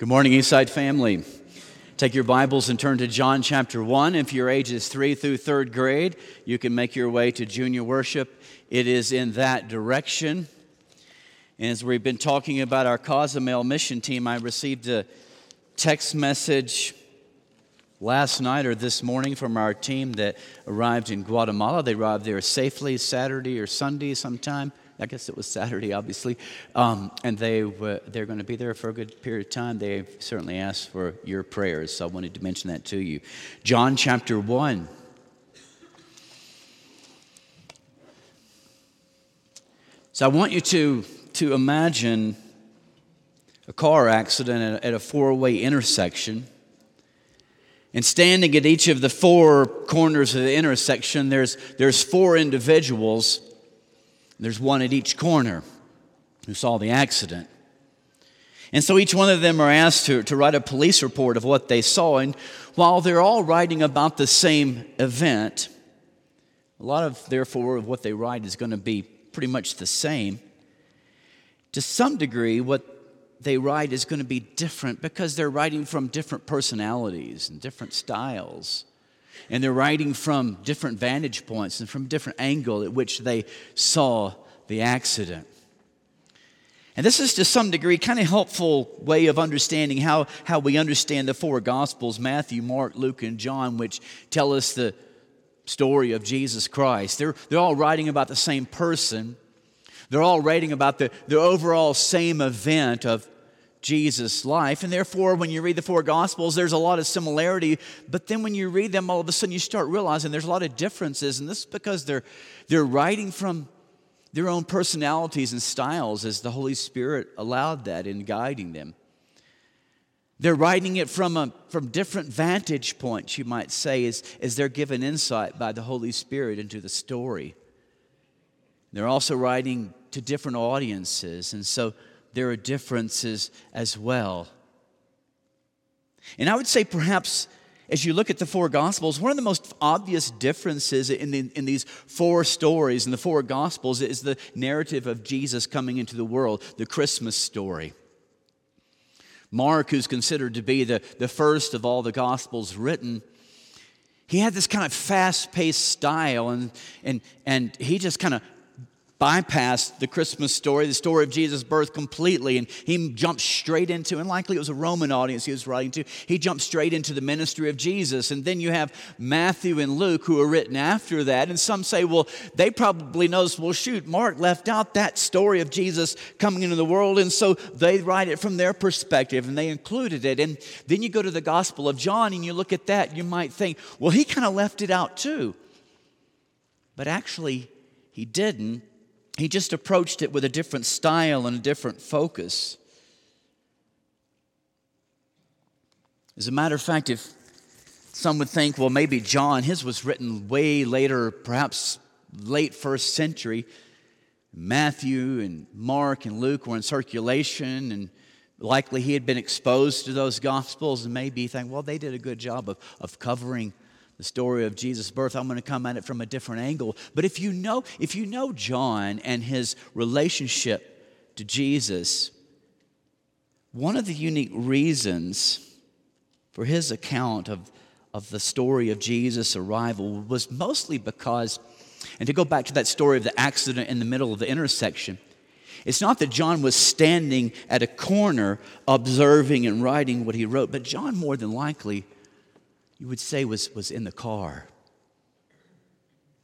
Good morning, Eastside family. Take your Bibles and turn to John chapter 1. If your age is 3 through 3rd grade, you can make your way to junior worship. It is in that direction. And as we've been talking about our Cozumel mission team, I received a text message last night or this morning from our team that arrived in Guatemala. They arrived there safely Saturday or Sunday sometime. I guess it was Saturday, obviously. Um, and they were, they're going to be there for a good period of time. They certainly asked for your prayers, so I wanted to mention that to you. John chapter 1. So I want you to, to imagine a car accident at a four way intersection. And standing at each of the four corners of the intersection, there's, there's four individuals there's one at each corner who saw the accident. And so each one of them are asked to, to write a police report of what they saw. And while they're all writing about the same event, a lot of, therefore, of what they write is going to be pretty much the same. To some degree, what they write is going to be different because they're writing from different personalities and different styles and they're writing from different vantage points and from different angle at which they saw the accident. And this is to some degree kind of helpful way of understanding how, how we understand the four gospels, Matthew, Mark, Luke, and John, which tell us the story of Jesus Christ. They're, they're all writing about the same person. They're all writing about the, the overall same event of Jesus' life. And therefore, when you read the four Gospels, there's a lot of similarity. But then when you read them, all of a sudden you start realizing there's a lot of differences. And this is because they're, they're writing from their own personalities and styles as the Holy Spirit allowed that in guiding them. They're writing it from, a, from different vantage points, you might say, as, as they're given insight by the Holy Spirit into the story. They're also writing to different audiences. And so there are differences as well. And I would say perhaps as you look at the four Gospels, one of the most obvious differences in, the, in these four stories, in the four Gospels, is the narrative of Jesus coming into the world, the Christmas story. Mark, who's considered to be the, the first of all the Gospels written, he had this kind of fast paced style, and, and, and he just kind of bypassed the Christmas story, the story of Jesus' birth completely, and he jumped straight into, and likely it was a Roman audience he was writing to, he jumped straight into the ministry of Jesus. And then you have Matthew and Luke who are written after that, and some say, well, they probably noticed, well, shoot, Mark left out that story of Jesus coming into the world, and so they write it from their perspective, and they included it. And then you go to the Gospel of John, and you look at that, you might think, well, he kind of left it out too. But actually, he didn't he just approached it with a different style and a different focus. As a matter of fact, if some would think, well, maybe John, his was written way later, perhaps late first century. Matthew and Mark and Luke were in circulation, and likely he had been exposed to those gospels, and maybe think, well, they did a good job of, of covering the story of Jesus' birth, I'm going to come at it from a different angle. But if you know, if you know John and his relationship to Jesus, one of the unique reasons for his account of, of the story of Jesus' arrival was mostly because, and to go back to that story of the accident in the middle of the intersection, it's not that John was standing at a corner observing and writing what he wrote, but John more than likely you would say was, was in the car.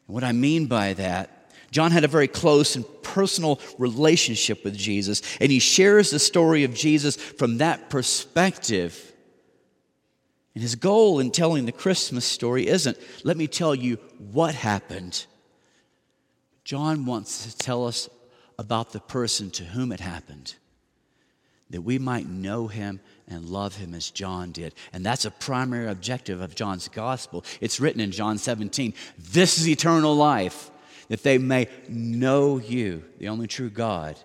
And what I mean by that, John had a very close and personal relationship with Jesus, and he shares the story of Jesus from that perspective. And his goal in telling the Christmas story isn't, let me tell you what happened. John wants to tell us about the person to whom it happened, that we might know him and love him as John did. And that's a primary objective of John's gospel. It's written in John 17 This is eternal life, that they may know you, the only true God,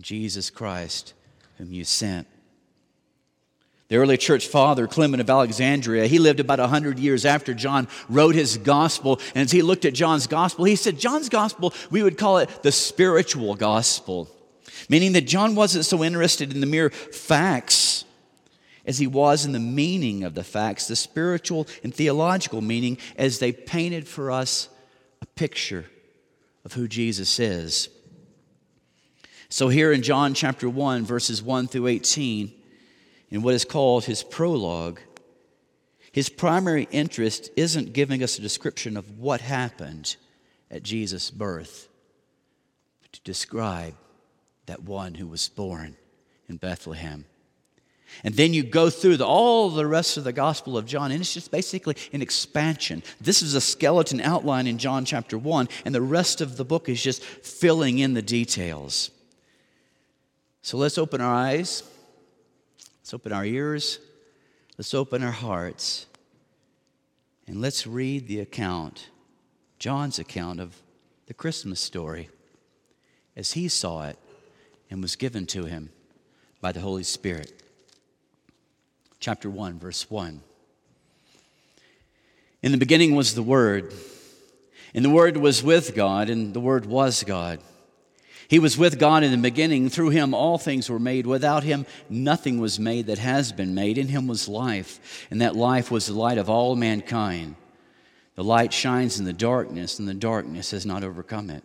Jesus Christ, whom you sent. The early church father, Clement of Alexandria, he lived about 100 years after John wrote his gospel. And as he looked at John's gospel, he said, John's gospel, we would call it the spiritual gospel, meaning that John wasn't so interested in the mere facts as he was in the meaning of the facts, the spiritual and theological meaning, as they painted for us a picture of who Jesus is. So, here in John chapter 1, verses 1 through 18, in what is called his prologue, his primary interest isn't giving us a description of what happened at Jesus' birth, but to describe that one who was born in Bethlehem. And then you go through the, all the rest of the Gospel of John, and it's just basically an expansion. This is a skeleton outline in John chapter 1, and the rest of the book is just filling in the details. So let's open our eyes, let's open our ears, let's open our hearts, and let's read the account, John's account of the Christmas story, as he saw it and was given to him by the Holy Spirit chapter 1, verse 1. In the beginning was the Word, and the Word was with God, and the Word was God. He was with God in the beginning. Through him, all things were made. Without him, nothing was made that has been made. In him was life, and that life was the light of all mankind. The light shines in the darkness, and the darkness has not overcome it.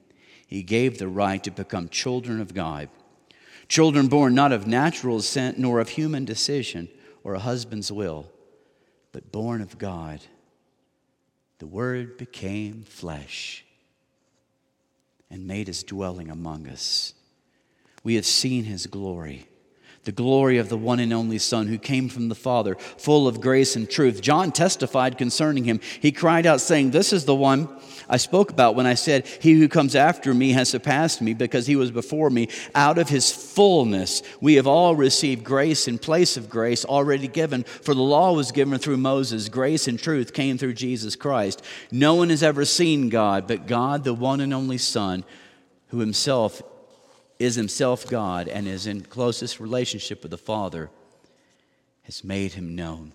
he gave the right to become children of God. Children born not of natural descent, nor of human decision or a husband's will, but born of God. The Word became flesh and made his dwelling among us. We have seen his glory the glory of the one and only Son who came from the Father, full of grace and truth. John testified concerning him. He cried out, saying, This is the one I spoke about when I said, He who comes after me has surpassed me because he was before me. Out of his fullness, we have all received grace in place of grace already given. For the law was given through Moses, grace and truth came through Jesus Christ. No one has ever seen God, but God, the one and only Son, who himself is himself God and is in closest relationship with the Father, has made him known.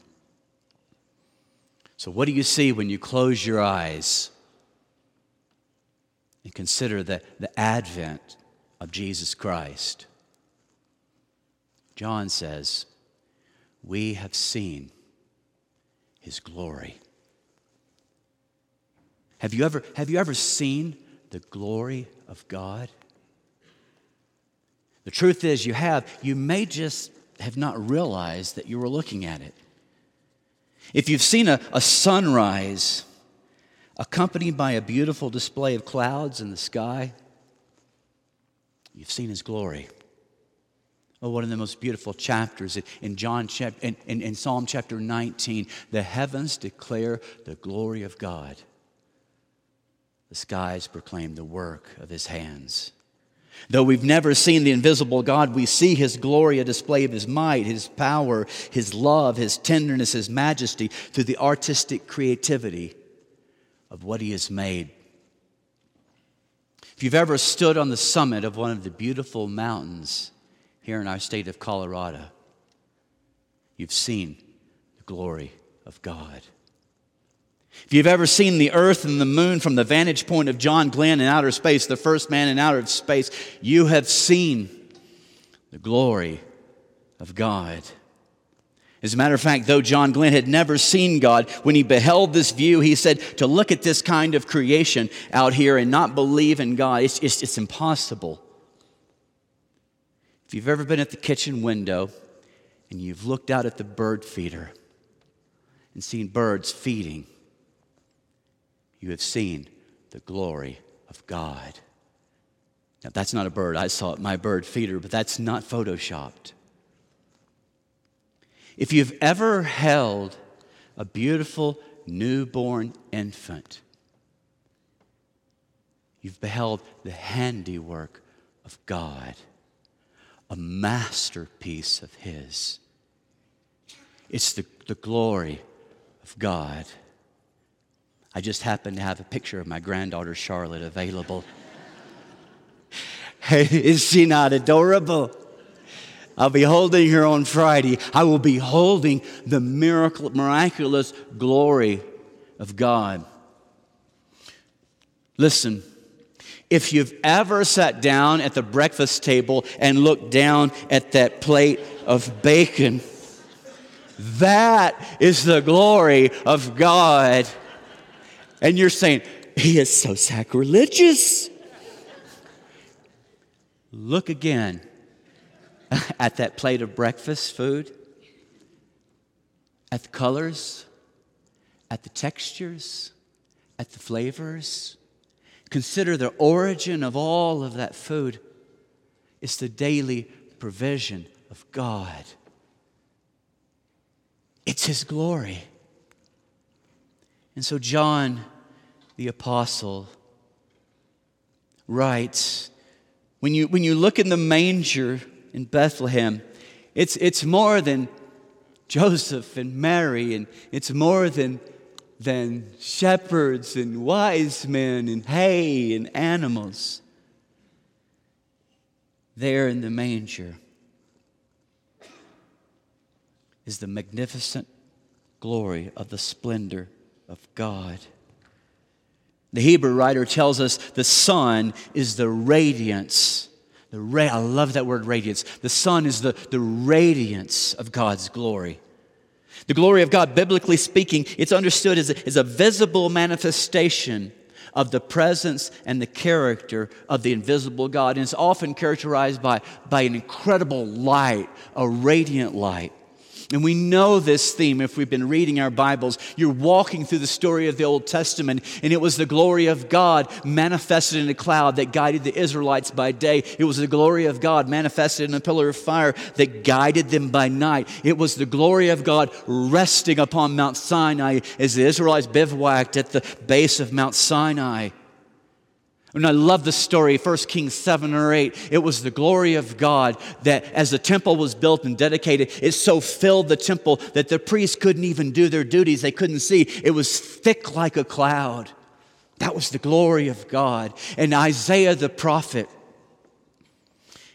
So, what do you see when you close your eyes and consider the, the advent of Jesus Christ? John says, We have seen his glory. Have you ever, have you ever seen the glory of God? The truth is, you have. You may just have not realized that you were looking at it. If you've seen a, a sunrise accompanied by a beautiful display of clouds in the sky, you've seen his glory. Oh, one of the most beautiful chapters in John chapter, in, in, in Psalm chapter 19. The heavens declare the glory of God. The skies proclaim the work of his hands. Though we've never seen the invisible God, we see his glory, a display of his might, his power, his love, his tenderness, his majesty through the artistic creativity of what he has made. If you've ever stood on the summit of one of the beautiful mountains here in our state of Colorado, you've seen the glory of God. If you've ever seen the earth and the moon from the vantage point of John Glenn in outer space, the first man in outer space, you have seen the glory of God. As a matter of fact, though John Glenn had never seen God, when he beheld this view, he said, To look at this kind of creation out here and not believe in God, it's, it's, it's impossible. If you've ever been at the kitchen window and you've looked out at the bird feeder and seen birds feeding, you have seen the glory of God. Now, that's not a bird. I saw it, my bird feeder, but that's not photoshopped. If you've ever held a beautiful newborn infant, you've beheld the handiwork of God, a masterpiece of His. It's the the glory of God. I just happen to have a picture of my granddaughter Charlotte available. is she not adorable? I'll be holding her on Friday. I will be holding the miracle, miraculous glory of God. Listen, if you've ever sat down at the breakfast table and looked down at that plate of bacon, that is the glory of God. And you're saying, He is so sacrilegious. Look again at that plate of breakfast food, at the colors, at the textures, at the flavors. Consider the origin of all of that food. It's the daily provision of God. It's His glory. And so, John the Apostle writes when you, when you look in the manger in Bethlehem, it's, it's more than Joseph and Mary, and it's more than, than shepherds and wise men and hay and animals. There in the manger is the magnificent glory of the splendor of God. The Hebrew writer tells us the Son is the radiance. The ra- I love that word radiance. The Son is the, the radiance of God's glory. The glory of God, biblically speaking, it's understood as a, as a visible manifestation of the presence and the character of the invisible God. And it's often characterized by, by an incredible light, a radiant light. And we know this theme if we've been reading our Bibles. You're walking through the story of the Old Testament, and it was the glory of God manifested in a cloud that guided the Israelites by day. It was the glory of God manifested in a pillar of fire that guided them by night. It was the glory of God resting upon Mount Sinai as the Israelites bivouacked at the base of Mount Sinai. And I love the story, 1 Kings 7 or 8. It was the glory of God that as the temple was built and dedicated, it so filled the temple that the priests couldn't even do their duties. They couldn't see. It was thick like a cloud. That was the glory of God. And Isaiah the prophet,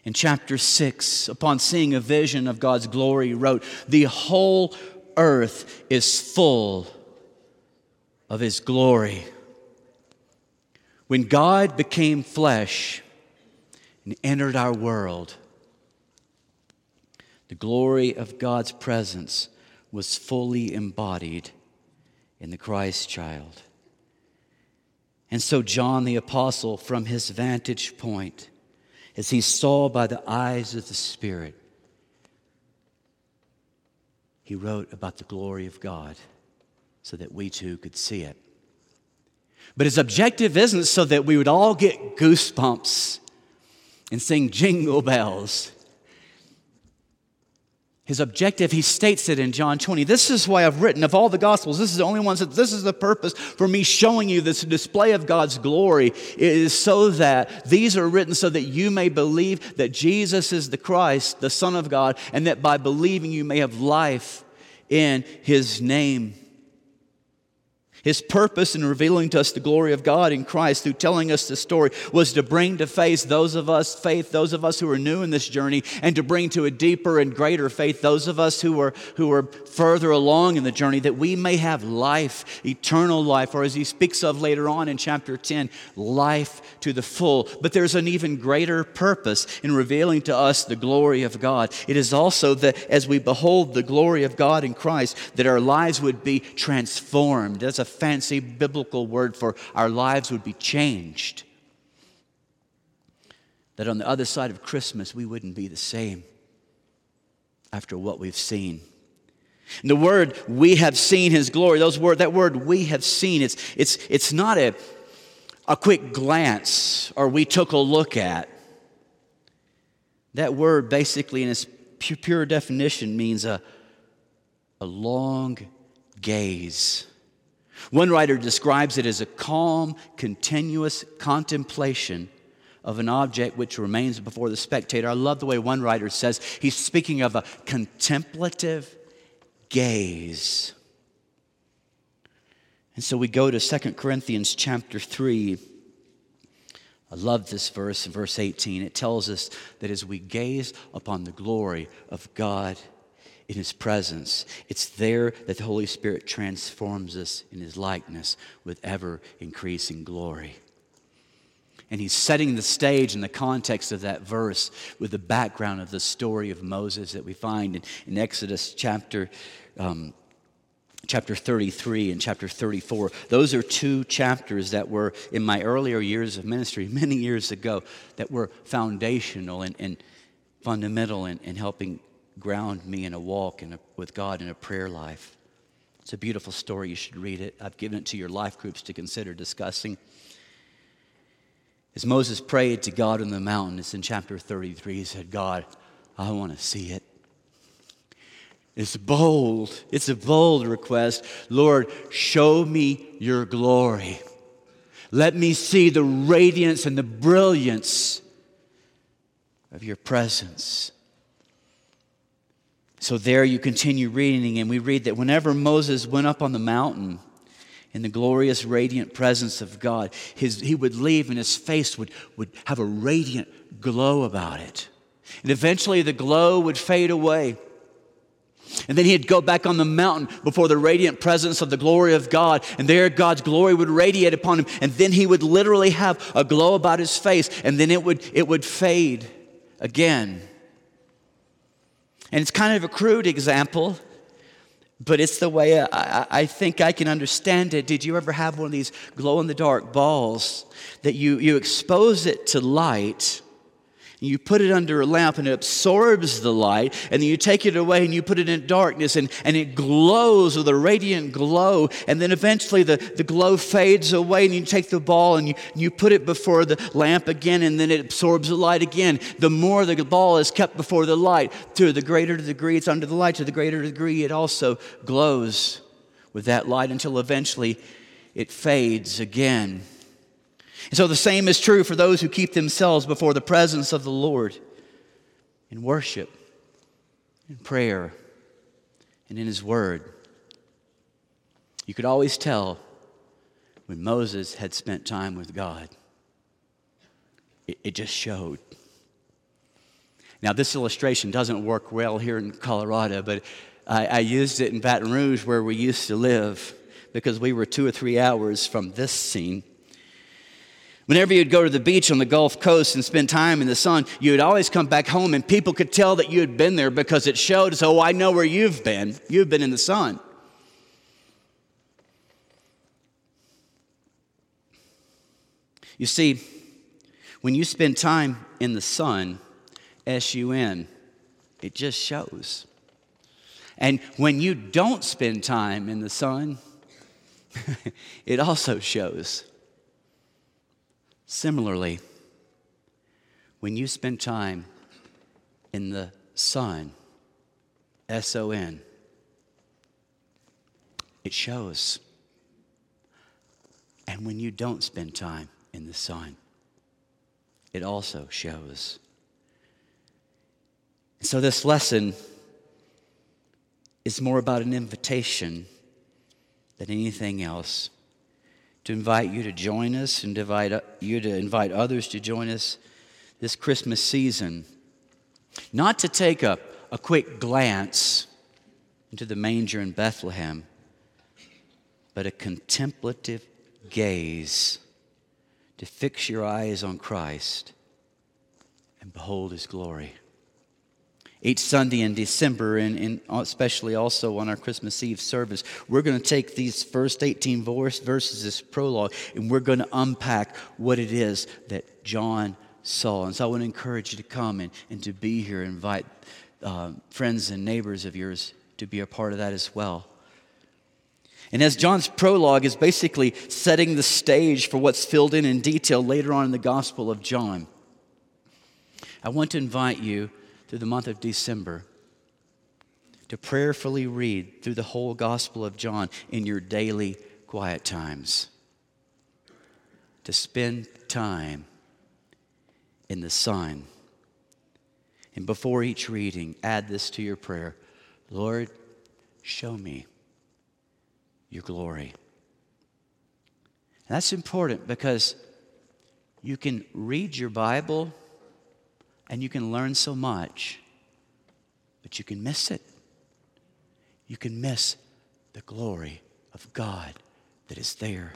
in chapter 6, upon seeing a vision of God's glory, wrote, The whole earth is full of his glory. When God became flesh and entered our world, the glory of God's presence was fully embodied in the Christ child. And so, John the Apostle, from his vantage point, as he saw by the eyes of the Spirit, he wrote about the glory of God so that we too could see it. But his objective isn't so that we would all get goosebumps and sing jingle bells. His objective, he states it in John 20. This is why I've written of all the Gospels, this is the only one that this is the purpose for me showing you this display of God's glory. It is so that these are written so that you may believe that Jesus is the Christ, the Son of God, and that by believing you may have life in his name. His purpose in revealing to us the glory of God in Christ through telling us the story was to bring to faith those of us faith those of us who are new in this journey and to bring to a deeper and greater faith those of us who are who are further along in the journey that we may have life eternal life or as he speaks of later on in chapter 10 life to the full. But there's an even greater purpose in revealing to us the glory of God. It is also that as we behold the glory of God in Christ that our lives would be transformed. That's a fancy biblical word for our lives would be changed. That on the other side of Christmas, we wouldn't be the same after what we've seen. And the word we have seen his glory, those word, that word we have seen, it's, it's, it's not a, a quick glance or we took a look at. That word basically in its pure definition means a, a long gaze. One writer describes it as a calm, continuous contemplation of an object which remains before the spectator. I love the way one writer says he's speaking of a contemplative gaze. And so we go to 2 Corinthians chapter 3. I love this verse in verse 18. It tells us that as we gaze upon the glory of God in His presence, it's there that the Holy Spirit transforms us in His likeness with ever increasing glory. And he's setting the stage in the context of that verse with the background of the story of Moses that we find in, in Exodus chapter, um, chapter 33 and chapter 34. Those are two chapters that were in my earlier years of ministry, many years ago, that were foundational and, and fundamental in, in helping ground me in a walk in a, with God in a prayer life. It's a beautiful story. You should read it. I've given it to your life groups to consider discussing. As Moses prayed to God on the mountain, it's in chapter 33, he said, God, I want to see it. It's bold. It's a bold request. Lord, show me your glory. Let me see the radiance and the brilliance of your presence. So there you continue reading, and we read that whenever Moses went up on the mountain, in the glorious, radiant presence of God. His, he would leave and his face would, would have a radiant glow about it. And eventually the glow would fade away. And then he'd go back on the mountain before the radiant presence of the glory of God, and there God's glory would radiate upon him, and then he would literally have a glow about his face, and then it would, it would fade again. And it's kind of a crude example, but it's the way I, I, think I can understand it. Did you ever have one of these glow in the dark balls that you, you expose it to light? And you put it under a lamp and it absorbs the light, and then you take it away and you put it in darkness and, and it glows with a radiant glow, and then eventually the, the glow fades away, and you take the ball and you, you put it before the lamp again, and then it absorbs the light again. The more the ball is kept before the light, to the greater degree it's under the light, to the greater degree it also glows with that light until eventually it fades again. And so the same is true for those who keep themselves before the presence of the Lord in worship, in prayer, and in His Word. You could always tell when Moses had spent time with God, it, it just showed. Now, this illustration doesn't work well here in Colorado, but I, I used it in Baton Rouge where we used to live because we were two or three hours from this scene. Whenever you'd go to the beach on the Gulf Coast and spend time in the sun, you would always come back home and people could tell that you had been there because it showed, so I know where you've been. You've been in the sun. You see, when you spend time in the sun, S U N, it just shows. And when you don't spend time in the sun, it also shows. Similarly, when you spend time in the Son, S O N, it shows. And when you don't spend time in the Son, it also shows. And so this lesson is more about an invitation than anything else to invite you to join us and invite you to invite others to join us this Christmas season. Not to take a, a quick glance into the manger in Bethlehem, but a contemplative gaze to fix your eyes on Christ and behold his glory each Sunday in December, and, and, especially also on our Christmas Eve service, we're going to take these first 18 verse, verses, this prologue, and we're going to unpack what it is that John saw. And so I want to encourage you to come and, and to be here, invite uh, friends and neighbors of yours to be a part of that as well. And as John's prologue is basically setting the stage for what's filled in in detail later on in the Gospel of John, I want to invite you through the month of December to prayerfully read through the whole Gospel of John in your daily quiet times. To spend time in the sun. And before each reading, add this to your prayer Lord, show me your glory. And that's important because you can read your Bible and you can learn so much, but you can miss it. You can miss the glory of God that is there.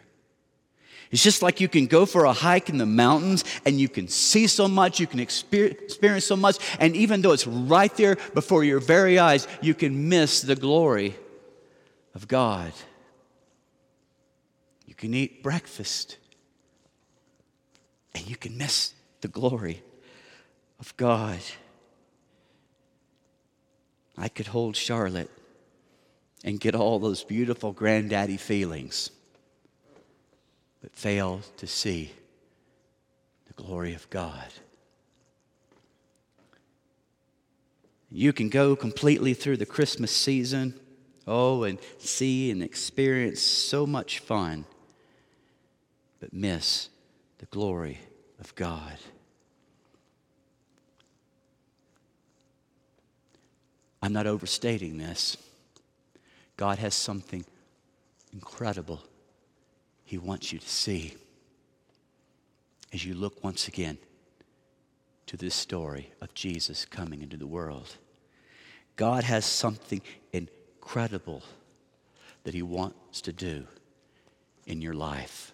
It's just like you can go for a hike in the mountains and you can see so much, you can experience so much, and even though it's right there before your very eyes, you can miss the glory of God. You can eat breakfast and you can miss the glory of God. I could hold Charlotte and get all those beautiful granddaddy feelings, but fail to see the glory of God. You can go completely through the Christmas season, oh, and see and experience so much fun, but miss the glory of God. I'm not overstating this. God has something incredible He wants you to see as you look once again to this story of Jesus coming into the world. God has something incredible that He wants to do in your life.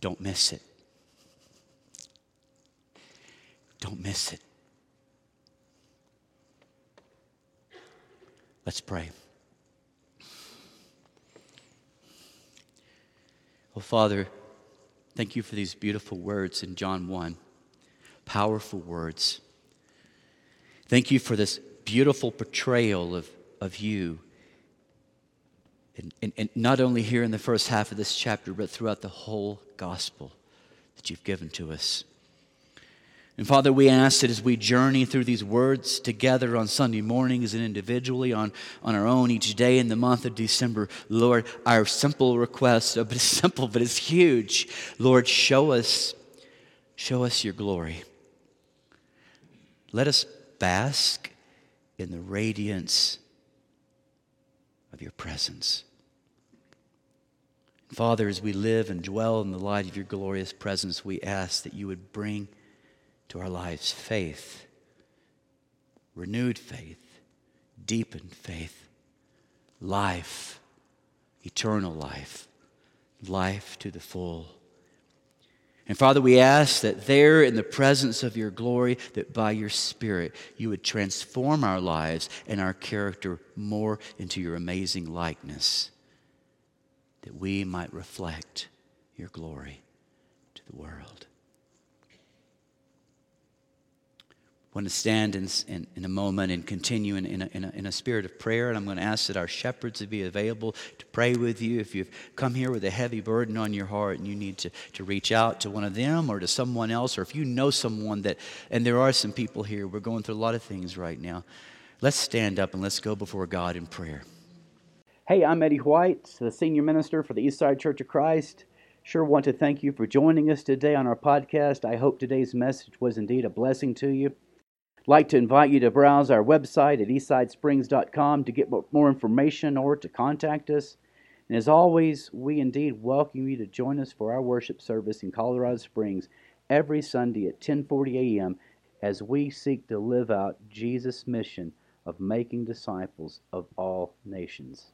Don't miss it. Don't miss it. Let's pray. Well, Father, thank you for these beautiful words in John 1. Powerful words. Thank you for this beautiful portrayal of, of you. And, and, and not only here in the first half of this chapter, but throughout the whole gospel that you've given to us. And Father, we ask that as we journey through these words together on Sunday mornings and individually on, on our own each day in the month of December, Lord, our simple request, oh, but it's simple, but it's huge. Lord, show us, show us your glory. Let us bask in the radiance of your presence. Father, as we live and dwell in the light of your glorious presence, we ask that you would bring to our lives faith, renewed faith, deepened faith, life, eternal life, life to the full. And Father, we ask that there in the presence of your glory, that by your Spirit, you would transform our lives and our character more into your amazing likeness, that we might reflect your glory to the world. Going to stand in, in, in, a moment and continue in, in a, in, a, in, a, spirit of prayer. And I'm going to ask that our shepherds would be available to pray with you. If you've come here with a heavy burden on your heart and you need to, to reach out to one of them or to someone else, or if you know someone that, and there are some people here, we're going through a lot of things right now. Let's stand up and let's go before God in prayer. Hey, I'm Eddie White, the senior minister for the Eastside Church of Christ. Sure want to thank you for joining us today on our podcast. I hope today's message was indeed a blessing to you like to invite you to browse our website at eastsidesprings.com to get more information or to contact us. And as always, we indeed welcome you to join us for our worship service in Colorado Springs every Sunday at 10:40 a.m. as we seek to live out Jesus' mission of making disciples of all nations.